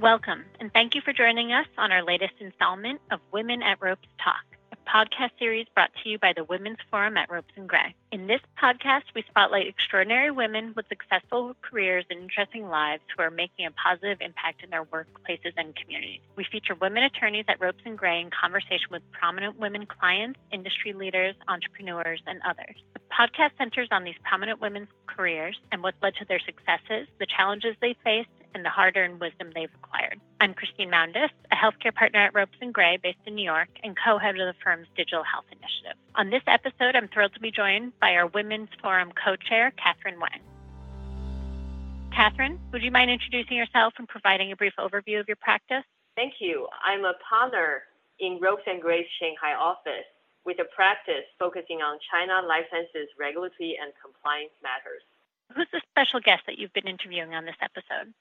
Welcome, and thank you for joining us on our latest installment of Women at Ropes Talk, a podcast series brought to you by the Women's Forum at Ropes and Gray. In this podcast, we spotlight extraordinary women with successful careers and interesting lives who are making a positive impact in their workplaces and communities. We feature women attorneys at Ropes and Gray in conversation with prominent women clients, industry leaders, entrepreneurs, and others. The podcast centers on these prominent women's careers and what's led to their successes, the challenges they faced, and the hard earned wisdom they've acquired. I'm Christine Moundas, a healthcare partner at Ropes and Gray based in New York and co head of the firm's digital health initiative. On this episode, I'm thrilled to be joined by our Women's Forum co chair, Catherine Wang. Catherine, would you mind introducing yourself and providing a brief overview of your practice? Thank you. I'm a partner in Ropes and Gray's Shanghai office with a practice focusing on China life sciences regulatory and compliance matters. Who's the special guest that you've been interviewing on this episode?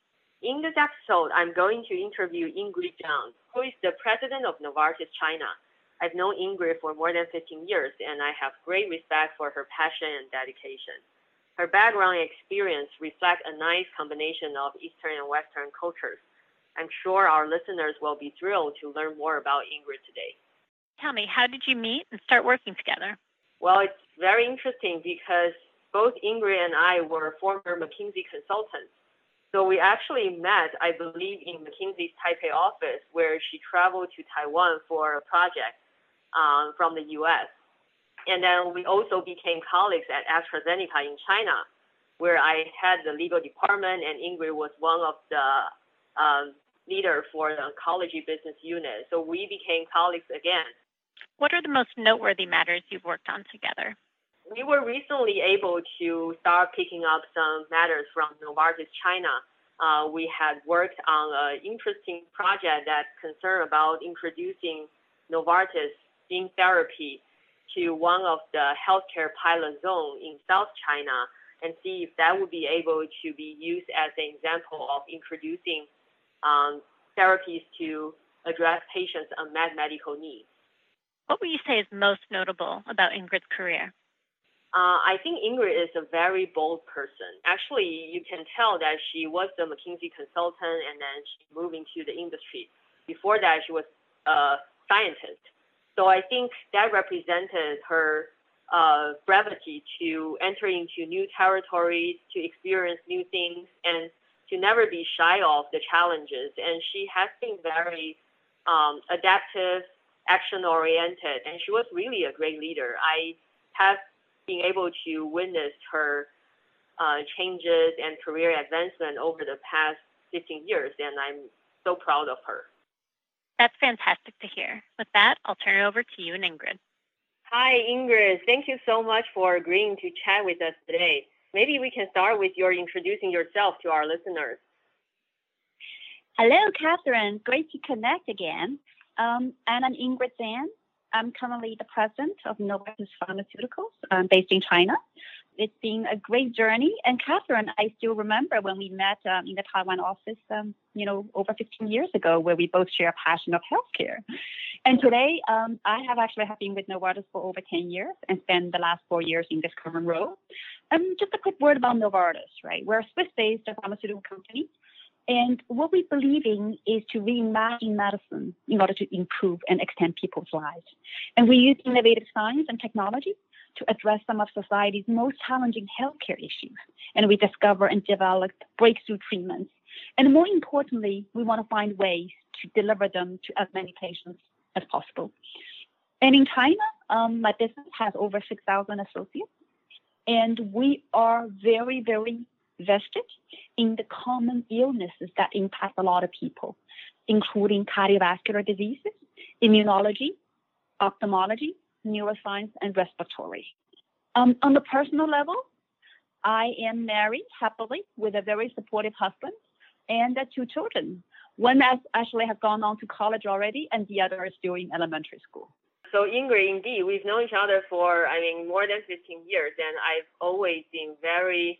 In this episode, I'm going to interview Ingrid Zhang, who is the president of Novartis China. I've known Ingrid for more than 15 years, and I have great respect for her passion and dedication. Her background and experience reflect a nice combination of Eastern and Western cultures. I'm sure our listeners will be thrilled to learn more about Ingrid today. Tell me, how did you meet and start working together? Well, it's very interesting because both Ingrid and I were former McKinsey consultants so we actually met, I believe, in McKinsey's Taipei office, where she traveled to Taiwan for a project um, from the U.S. And then we also became colleagues at AstraZeneca in China, where I had the legal department, and Ingrid was one of the um, leader for the oncology business unit. So we became colleagues again. What are the most noteworthy matters you've worked on together? We were recently able to start picking up some matters from Novartis China. Uh, we had worked on an interesting project that concerned about introducing Novartis gene therapy to one of the healthcare pilot zone in South China and see if that would be able to be used as an example of introducing um, therapies to address patients' unmet medical needs. What would you say is most notable about Ingrid's career? Uh, I think Ingrid is a very bold person. Actually, you can tell that she was a McKinsey consultant and then she moved into the industry. Before that, she was a scientist. So I think that represented her uh, brevity to enter into new territories, to experience new things, and to never be shy of the challenges. And she has been very um, adaptive, action oriented, and she was really a great leader. I have being able to witness her uh, changes and career advancement over the past 15 years, and I'm so proud of her. That's fantastic to hear. With that, I'll turn it over to you and Ingrid. Hi, Ingrid. Thank you so much for agreeing to chat with us today. Maybe we can start with your introducing yourself to our listeners. Hello, Catherine. Great to connect again. Um, and I'm Ingrid Zhang. I'm currently the president of Novartis Pharmaceuticals um, based in China. It's been a great journey. And Catherine, I still remember when we met um, in the Taiwan office, um, you know, over 15 years ago, where we both share a passion of healthcare. And today, um, I have actually been with Novartis for over 10 years and spent the last four years in this current role. Um, just a quick word about Novartis, right? We're a Swiss-based pharmaceutical company and what we believe in is to reimagine medicine in order to improve and extend people's lives. And we use innovative science and technology to address some of society's most challenging healthcare issues. And we discover and develop breakthrough treatments. And more importantly, we want to find ways to deliver them to as many patients as possible. And in China, um, my business has over 6,000 associates. And we are very, very vested in the common illnesses that impact a lot of people, including cardiovascular diseases, immunology, ophthalmology, neuroscience, and respiratory. Um, on the personal level, I am married happily with a very supportive husband and two children. One has actually has gone on to college already, and the other is still in elementary school. So Ingrid, indeed, we've known each other for I mean more than 15 years, and I've always been very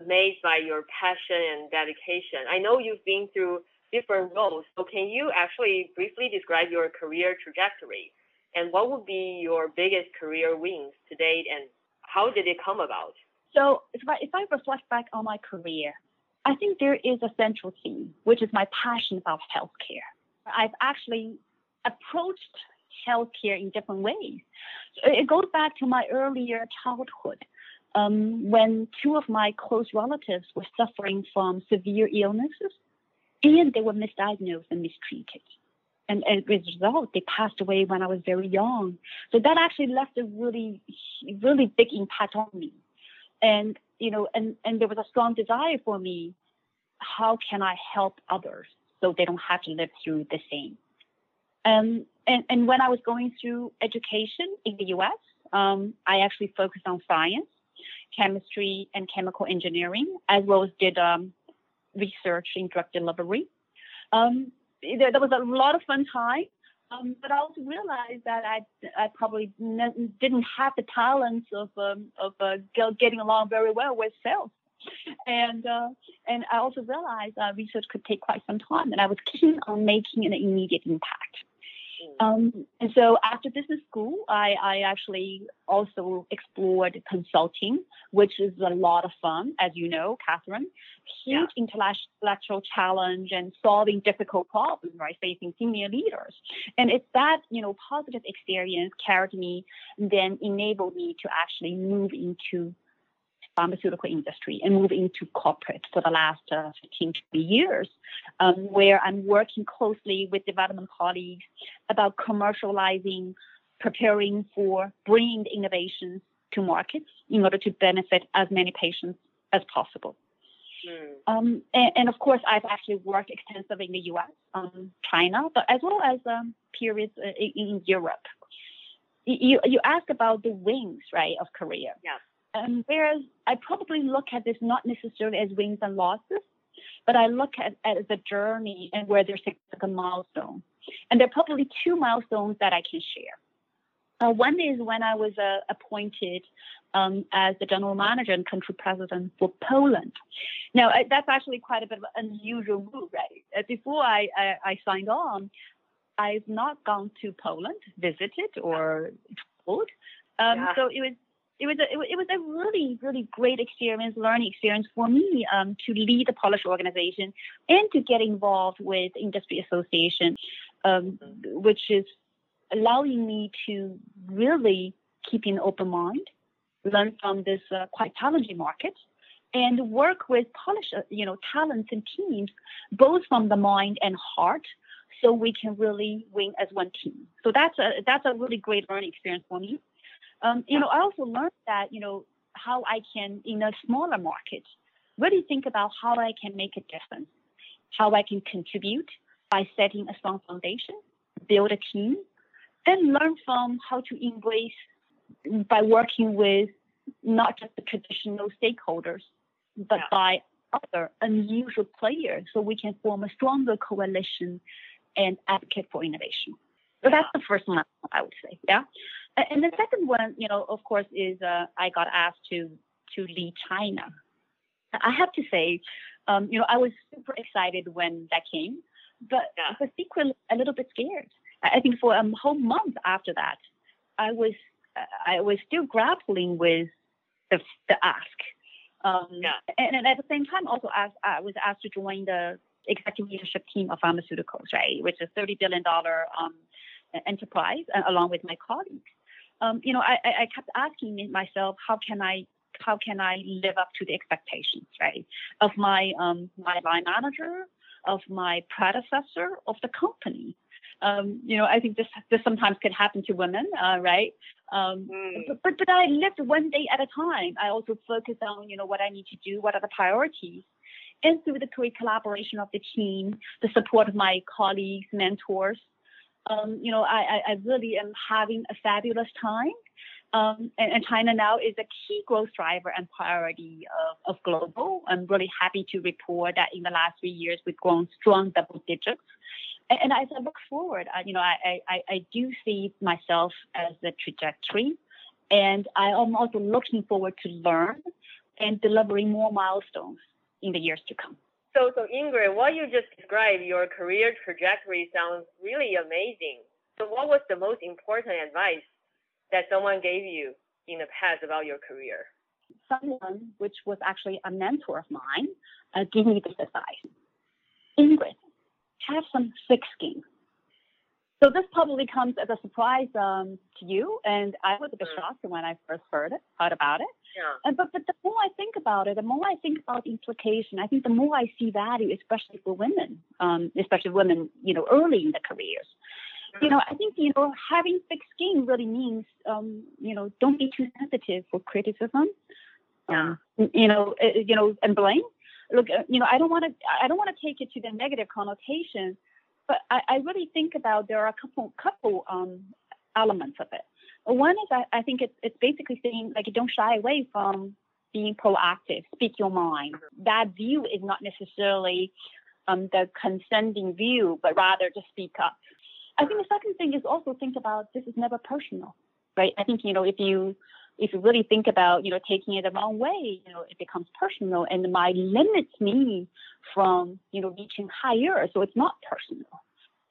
amazed by your passion and dedication. I know you've been through different roles, so can you actually briefly describe your career trajectory? And what would be your biggest career wins to date, and how did it come about? So if I, if I reflect back on my career, I think there is a central theme, which is my passion about healthcare. I've actually approached healthcare in different ways. It goes back to my earlier childhood um, when two of my close relatives were suffering from severe illnesses and they were misdiagnosed and mistreated. And as a result, they passed away when I was very young. So that actually left a really, really big impact on me. And, you know, and, and there was a strong desire for me. How can I help others so they don't have to live through the same? Um, and, and when I was going through education in the US, um, I actually focused on science, chemistry, and chemical engineering, as well as did um, research in drug delivery. Um, there, there, was a lot of fun time, um, but I also realized that I, I probably didn't have the talents of, um, of uh, getting along very well with sales. And uh, and I also realized uh, research could take quite some time, and I was keen on making an immediate impact. Um, and so after business school, I, I actually also explored consulting, which is a lot of fun, as you know, Catherine. Huge yeah. intellectual challenge and solving difficult problems, right, facing senior leaders. And it's that, you know, positive experience carried me and then enabled me to actually move into pharmaceutical industry and move into corporate for the last uh, 15 years, um, where I'm working closely with development colleagues about commercializing, preparing for bringing innovations to markets in order to benefit as many patients as possible. Mm. Um, and, and, of course, I've actually worked extensively in the U.S., um, China, but as well as um, periods uh, in, in Europe. You you ask about the wings, right, of career. Yeah. Um, whereas I probably look at this not necessarily as wins and losses, but I look at, at the journey and where there's a milestone. And there are probably two milestones that I can share. Uh, one is when I was uh, appointed um, as the general manager and country president for Poland. Now, I, that's actually quite a bit of an unusual move, right? Uh, before I, I, I, signed on, I've not gone to Poland, visited, or traveled. Um, yeah. So it was it was a, it was a really really great experience, learning experience for me um, to lead the Polish organization and to get involved with industry association, um, which is allowing me to really keep an open mind, learn from this uh, quite challenging market, and work with Polish uh, you know talents and teams, both from the mind and heart so we can really win as one team. So that's a that's a really great learning experience for me. Um, you know, I also learned that, you know, how I can, in a smaller market, really think about how I can make a difference, how I can contribute by setting a strong foundation, build a team, then learn from how to embrace by working with not just the traditional stakeholders, but yeah. by other unusual players so we can form a stronger coalition and advocate for innovation. So that's the first one I would say. Yeah. And the second one, you know, of course, is uh, I got asked to to lead China. I have to say, um, you know, I was super excited when that came, but yeah. but secretly a little bit scared. I think for a whole month after that, I was I was still grappling with the the ask. Um, yeah. and, and, at the same time, also asked, I was asked to join the executive leadership team of pharmaceuticals, right, which is thirty billion dollar um, enterprise, along with my colleagues um, you know, I, I kept asking myself, how can I how can I live up to the expectations, right, of my um, my line manager, of my predecessor, of the company. Um, you know, I think this this sometimes can happen to women, uh, right? Um, mm. but, but but I lived one day at a time. I also focused on you know what I need to do, what are the priorities, and through the great collaboration of the team, the support of my colleagues, mentors, um, you know, I, I, really am having a fabulous time. Um, and, and, China now is a key growth driver and priority of, of global. I'm really happy to report that in the last three years we've grown strong double digits. And, and as I look forward, I, you know, I, I, I do see myself as the trajectory, and I am also looking forward to learn and delivering more milestones in the years to come. So, so Ingrid, what you just described, your career trajectory sounds really amazing. So, what was the most important advice that someone gave you in the past about your career? someone, which was actually a mentor of mine, uh, give me this advice. Ingrid, have some thick skin. So this probably comes as a surprise um, to you, and I was a bit mm. shocked when I first heard it, heard about it. Yeah. And, but but the more I think about it, the more I think about implication. I think the more I see value, especially for women, um, especially women, you know, early in their careers. You know, I think you know having thick skin really means um, you know don't be too sensitive for criticism. Yeah. Um, you know, uh, you know, and blame. Look, uh, you know, I don't want to. I don't want to take it to the negative connotation but I, I really think about there are a couple couple um, elements of it. One is I, I think it's it's basically saying like don't shy away from being proactive, speak your mind. That view is not necessarily um, the consenting view, but rather to speak up. I think the second thing is also think about this is never personal, right? I think you know if you if you really think about you know taking it the wrong way, you know it becomes personal and my limits me from you know reaching higher. So it's not personal.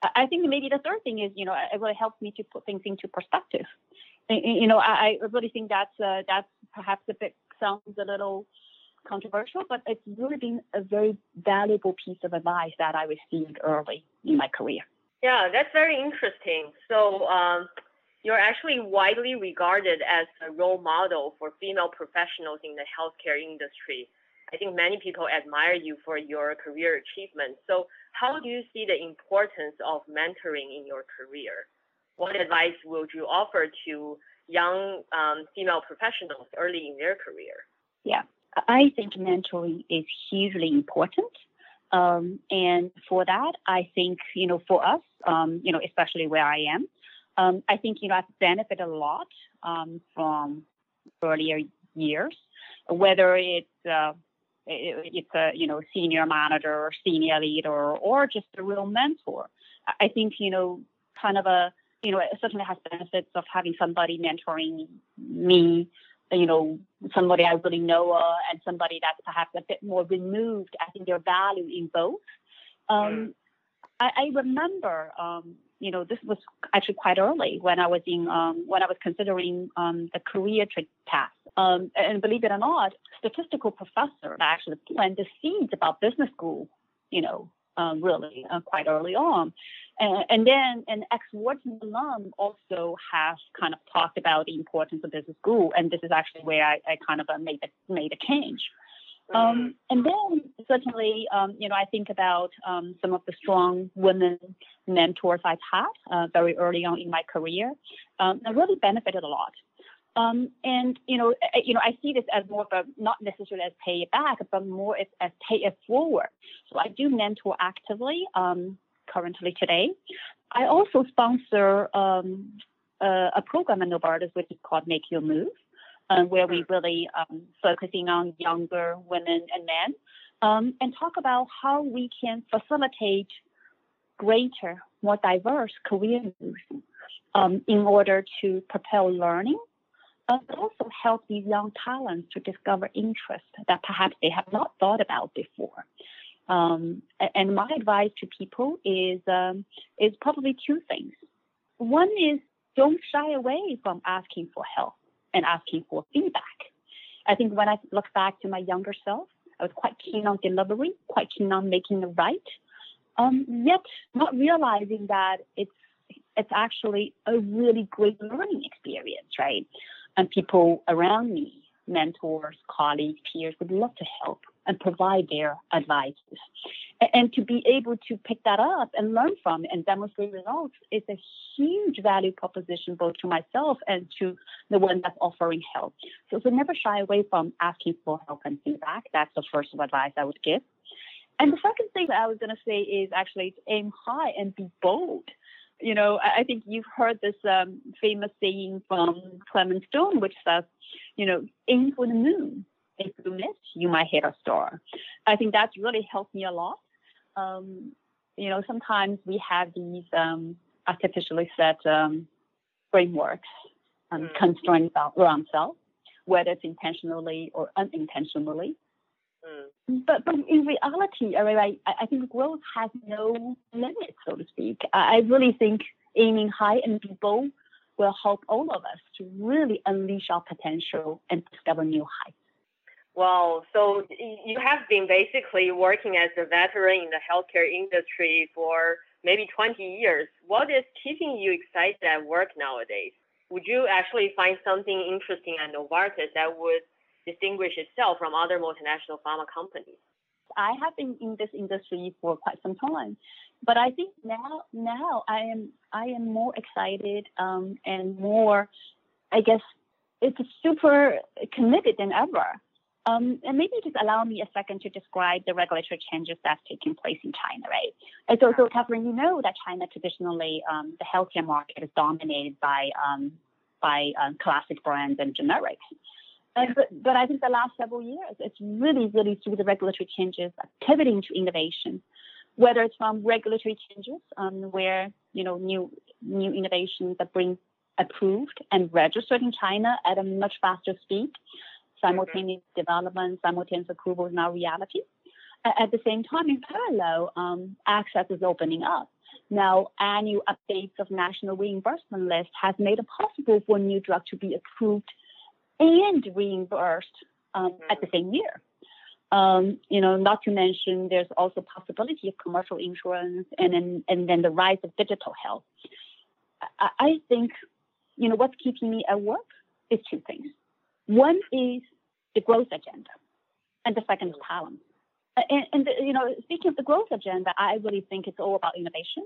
I think maybe the third thing is you know it really helps me to put things into perspective. You know I, I really think that's uh, that's perhaps a bit sounds a little controversial, but it's really been a very valuable piece of advice that I received early in my career. Yeah, that's very interesting. So. Um you're actually widely regarded as a role model for female professionals in the healthcare industry. I think many people admire you for your career achievements. So, how do you see the importance of mentoring in your career? What advice would you offer to young um, female professionals early in their career? Yeah, I think mentoring is hugely important. Um, and for that, I think, you know, for us, um, you know, especially where I am, um, I think you know I've benefited a lot um, from earlier years, whether it's uh, it's a you know senior manager or senior leader or just a real mentor. I think you know kind of a you know it certainly has benefits of having somebody mentoring me you know somebody I really know uh, and somebody that's perhaps a bit more removed. I think there's value in both. Um, mm. I, I, remember um, you know, this was actually quite early when I was in um, when I was considering um, the career path. Um, and believe it or not, statistical professor actually planted the seeds about business school. You know, um, really uh, quite early on. And, and then an ex-Wharton alum also has kind of talked about the importance of business school, and this is actually where I, I kind of uh, made a, made a change. Um, and then certainly, um, you know, I think about um, some of the strong women mentors I've had uh, very early on in my career. Um, that really benefited a lot. Um, and you know, I, you know, I see this as more of a not necessarily as pay it back, but more as, as pay it forward. So I do mentor actively um, currently today. I also sponsor a, a program at Novartis which is called Make Your Move uh, where we really um, focusing on younger women and men, um, and talk about how we can facilitate greater, more diverse career moves um, in order to propel learning, but also help these young talents to discover interests that perhaps they have not thought about before. Um, and my advice to people is um, is probably two things. One is don't shy away from asking for help and asking for feedback. I think when I look back to my younger self, I was quite keen on delivery, quite keen on making it right, um, yet not realizing that it's it's actually a really great learning experience, right? And people around me, mentors, colleagues, peers, would love to help and provide their advice. And to be able to pick that up and learn from and demonstrate results is a huge value proposition both to myself and to the one that's offering help. So, so never shy away from asking for help and feedback. That's the first advice I would give. And the second thing that I was going to say is actually to aim high and be bold. You know, I think you've heard this um, famous saying from Clement Stone, which says, you know, aim for the moon if you miss, you might hit a star. I think that's really helped me a lot. Um, you know, sometimes we have these um, artificially set um, frameworks and mm. constraints around self, whether it's intentionally or unintentionally. But, but in reality, I, mean, I, I think growth has no limit, so to speak. I, really think aiming high and be bold will help all of us to really unleash our potential and discover new heights. Well, so you have been basically working as a veteran in the healthcare industry for maybe 20 years. What is keeping you excited at work nowadays? Would you actually find something interesting at Novartis that would distinguish itself from other multinational pharma companies? I have been in this industry for quite some time, but I think now now I am I am more excited um, and more, I guess, it's super committed than ever. Um, and maybe just allow me a second to describe the regulatory changes that's taking place in China, right? And so, so Catherine, you know that China traditionally, um, the healthcare market is dominated by um, by um, classic brands and generics. And, but, but I think the last several years, it's really, really through the regulatory changes, pivoting to innovation, whether it's from regulatory changes, um, where you know new new innovations that bring approved and registered in China at a much faster speed, simultaneous mm-hmm. development, simultaneous approval is now reality. At the same time, in parallel, um, access is opening up. Now, annual updates of national reimbursement list has made it possible for new drug to be approved and reimbursed um, mm-hmm. at the same year. Um, you know, not to mention there's also possibility of commercial insurance and then and then the rise of digital health. I, I think, you know, what's keeping me at work is two things. One is the growth agenda, and the second is talent. And, and the, you know, speaking of the growth agenda, I really think it's all about innovation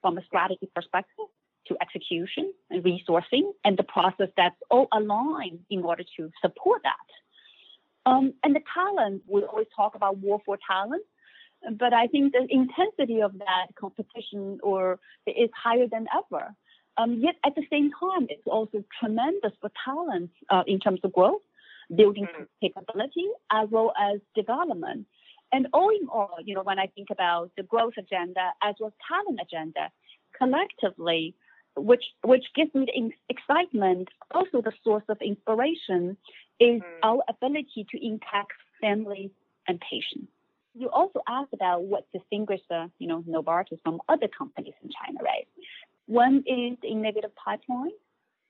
from a strategy perspective to execution and resourcing and the process that's all aligned in order to support that. Um, and the talent, we always talk about war for talent, but I think the intensity of that competition or is higher than ever. Um, yet at the same time, it's also tremendous for talent uh, in terms of growth, building mm-hmm. capability, as well as development. And all in all, you know, when I think about the growth agenda as well as talent agenda, collectively, which which gives me the excitement, also the source of inspiration, is mm. our ability to impact families and patients. You also asked about what distinguishes, uh, you know, Novartis from other companies in China, right? One is the innovative pipeline,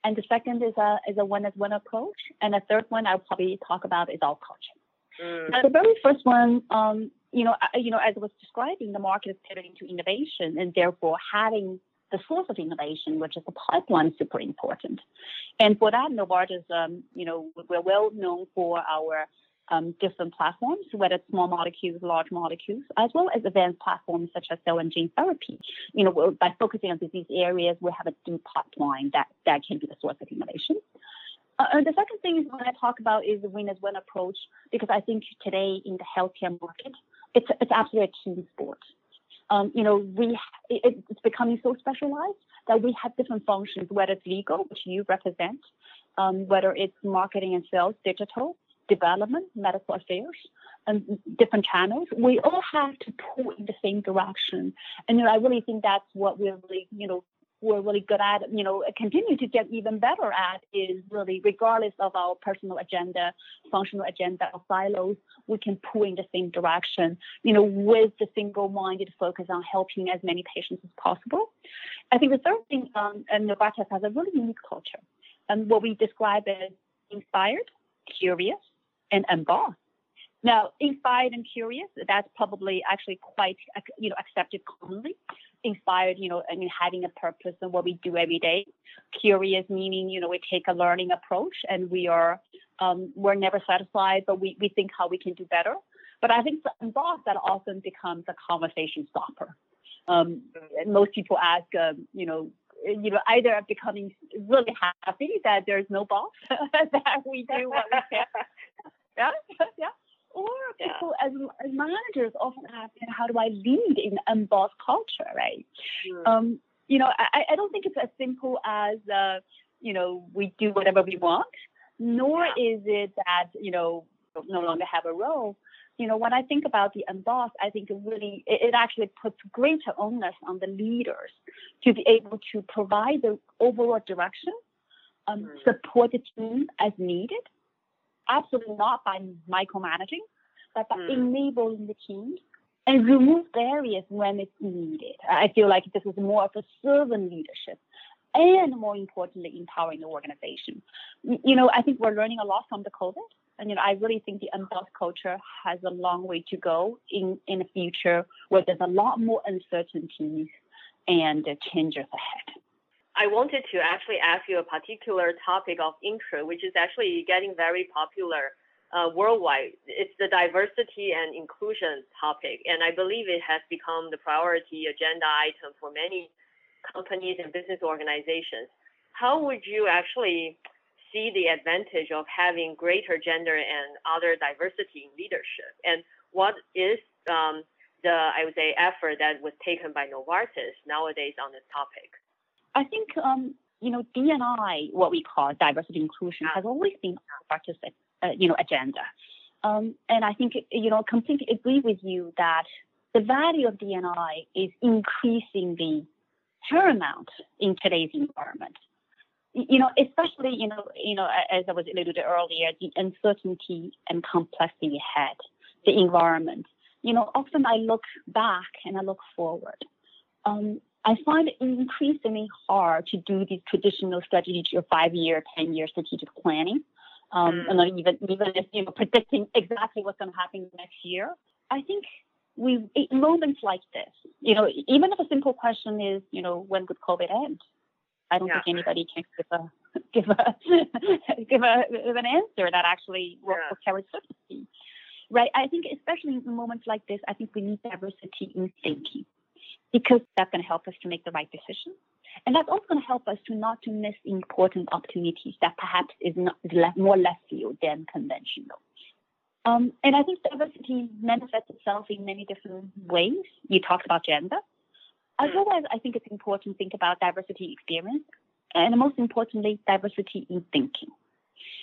and the second is a is a one as one approach, and the third one I'll probably talk about is our culture. Mm. Now, the very first one, um, you know, you know, as I was describing, the market is pivoting to innovation, and therefore having the source of innovation, which is the pipeline, super important. And for that, Novartis, um, you know, we're well known for our um, different platforms, whether it's small molecules, large molecules, as well as advanced platforms such as cell and gene therapy. You know, by focusing on disease areas, we have a deep pipeline that, that can be the source of innovation. Uh, the second thing is when I talk about is the win as one approach, because I think today in the healthcare market, it's, it's absolutely a team sport um, you know, we it, it's becoming so specialized that we have different functions, whether it's legal, which you represent, um, whether it's marketing and sales, digital, development, medical affairs, and different channels. We all have to pull in the same direction, and you know, I really think that's what we're really, you know, we're really good at, you know, continue to get even better at is really, regardless of our personal agenda, functional agenda, or silos, we can pull in the same direction, you know, with the single-minded focus on helping as many patients as possible. I think the third thing, um, and Novartis has a really unique culture, and what we describe as inspired, curious, and unbossed. Now, inspired and curious, that's probably actually quite, you know, accepted commonly inspired, you know, I mean, having a purpose in what we do every day. Curious meaning, you know, we take a learning approach and we are, um, we're never satisfied, but we, we think how we can do better. But I think boss that often becomes a conversation stopper. Um, most people ask, um, you know, you know, either becoming really happy that there's no boss that we do what we can. yeah, yeah or people yeah. as, as managers often ask, you know, how do I lead in unboss culture, right? Mm. Um, you know, I, I don't think it's as simple as, uh, you know, we do whatever we want, nor yeah. is it that, you know, no longer have a role. You know, when I think about the unboss, I think it really, it, it actually puts greater onus on the leaders to be able to provide the overall direction, um, mm. support the team as needed, absolutely not by micromanaging, but by mm. enabling the teams and remove barriers when it's needed. I feel like this is more of a servant leadership and more importantly, empowering the organization. You know, I think we're learning a lot from the COVID. And, you know, I really think the unbossed culture has a long way to go in, in the future where there's a lot more uncertainties and changes ahead. I wanted to actually ask you a particular topic of interest, which is actually getting very popular uh, worldwide. It's the diversity and inclusion topic, and I believe it has become the priority agenda item for many companies and business organizations. How would you actually see the advantage of having greater gender and other diversity in leadership? And what is um, the, I would say, effort that was taken by Novartis nowadays on this topic? I think, um, you know, DNI, what we call diversity inclusion, has always been Novartis, uh, you know, agenda. Um, and I think, you know, completely agree with you that the value of DNI is increasingly paramount in today's environment you know, especially, you know, you know, as I was alluded earlier, the uncertainty and complexity ahead, the environment. You know, often I look back and I look forward. Um, I find it increasingly hard to do these traditional strategic or five-year, ten-year strategic planning, um, mm. and even even if you know predicting exactly what's going to happen next year. I think we moments like this, you know, even if a simple question is, you know, when would COVID end? I don't yeah. think anybody can give a give a give a give an answer that actually will, yeah. will carry certainty. Right. I think especially in moments like this, I think we need diversity in thinking because that's going to help us to make the right decision. And that's also going to help us to not to miss important opportunities that perhaps is not is less, more left field than conventional. Um, and I think diversity manifests itself in many different ways. You talked about gender. As well as I think it's important to think about diversity experience and most importantly, diversity in thinking.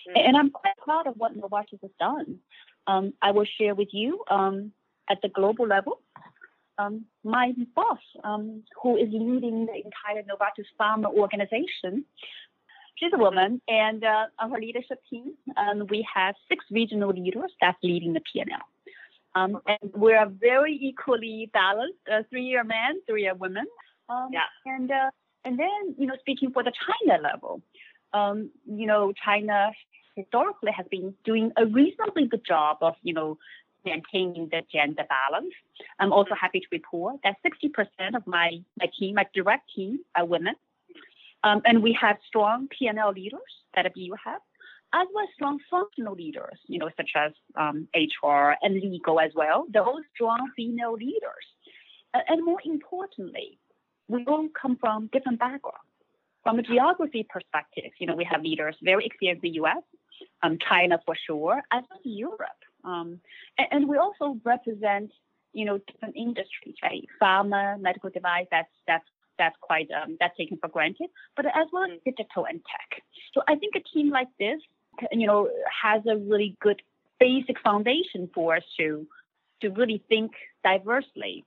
Mm-hmm. And I'm quite proud of what Novartis has done. Um, I will share with you um, at the global level. Um, my boss, um, who is leading the entire Novartis Pharma organization, she's a woman, and uh, on her leadership team, um, we have six regional leaders that's leading the P&L. Um, and we're very equally balanced. Uh, three are men, three are women. Um, yeah. And uh, and then you know, speaking for the China level, um, you know, China historically has been doing a reasonably good job of you know maintaining the gender balance. I'm also happy to report that 60% of my my team, my direct team, are women. Um, and we have strong P&L leaders that you have as well as strong functional leaders, you know, such as um, HR and legal as well. Those strong female leaders. and more importantly, we all come from different backgrounds. From a geography perspective, you know, we have leaders very experienced in the U.S., um, China for sure, as well as Europe. Um, and, and, we also represent, you know, different industries, right? Pharma, medical device, that's that's that's quite um, that's taken for granted, but as well as mm. digital and tech. So I think a team like this you know, has a really good basic foundation for us to to really think diversely.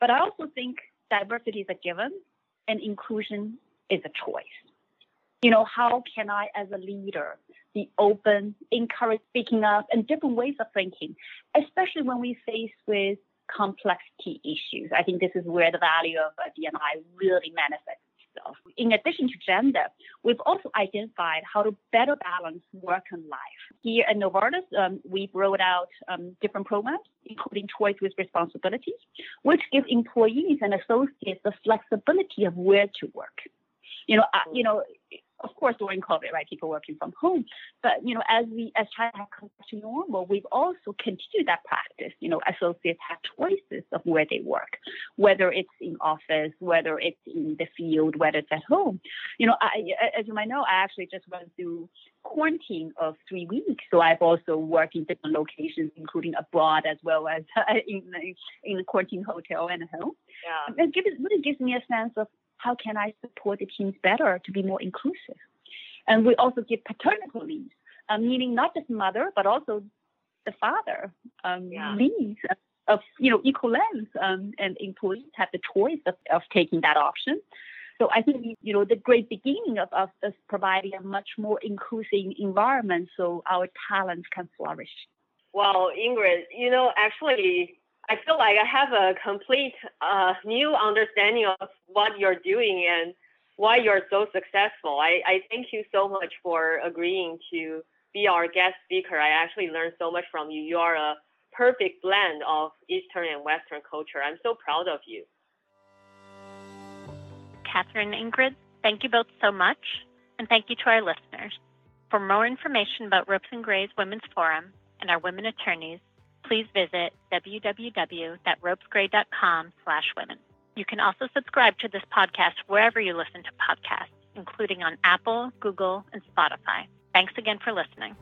But I also think diversity is a given and inclusion is a choice. You know, how can I as a leader be open, encourage speaking up and different ways of thinking, especially when we face with complexity issues. I think this is where the value of DNI really manifests itself. In addition to gender, we've also identified how to better balance work and life. Here at Novartis, um, we've rolled out um, different programs, including Choice with Responsibilities, which give employees and associates the flexibility of where to work. You know, uh, you know, of course, during COVID, right, people working from home. But you know, as we as China has come back to normal, we've also continued that practice. You know, associates have choices of where they work, whether it's in office, whether it's in the field, whether it's at home. You know, I, as you might know, I actually just went through quarantine of three weeks, so I've also worked in different locations, including abroad as well as in in a quarantine hotel and home. Yeah. It gives, really gives me a sense of how can I support the teams better to be more inclusive? And we also give paternal leave, um, meaning not just mother, but also the father um, yeah. leaves of you know equal length, um, and employees have the choice of, of taking that option. So I think you know the great beginning of, us providing a much more inclusive environment so our talents can flourish. Well, Ingrid, you know, actually, I feel like I have a complete uh, new understanding of what you're doing and why you're so successful. I, I thank you so much for agreeing to be our guest speaker. I actually learned so much from you. You are a perfect blend of Eastern and Western culture. I'm so proud of you. Catherine Ingrid, thank you both so much, and thank you to our listeners. For more information about Ropes and Gray's Women's Forum and our women attorneys, please visit www.ropesgray.com slash women. You can also subscribe to this podcast wherever you listen to podcasts, including on Apple, Google, and Spotify. Thanks again for listening.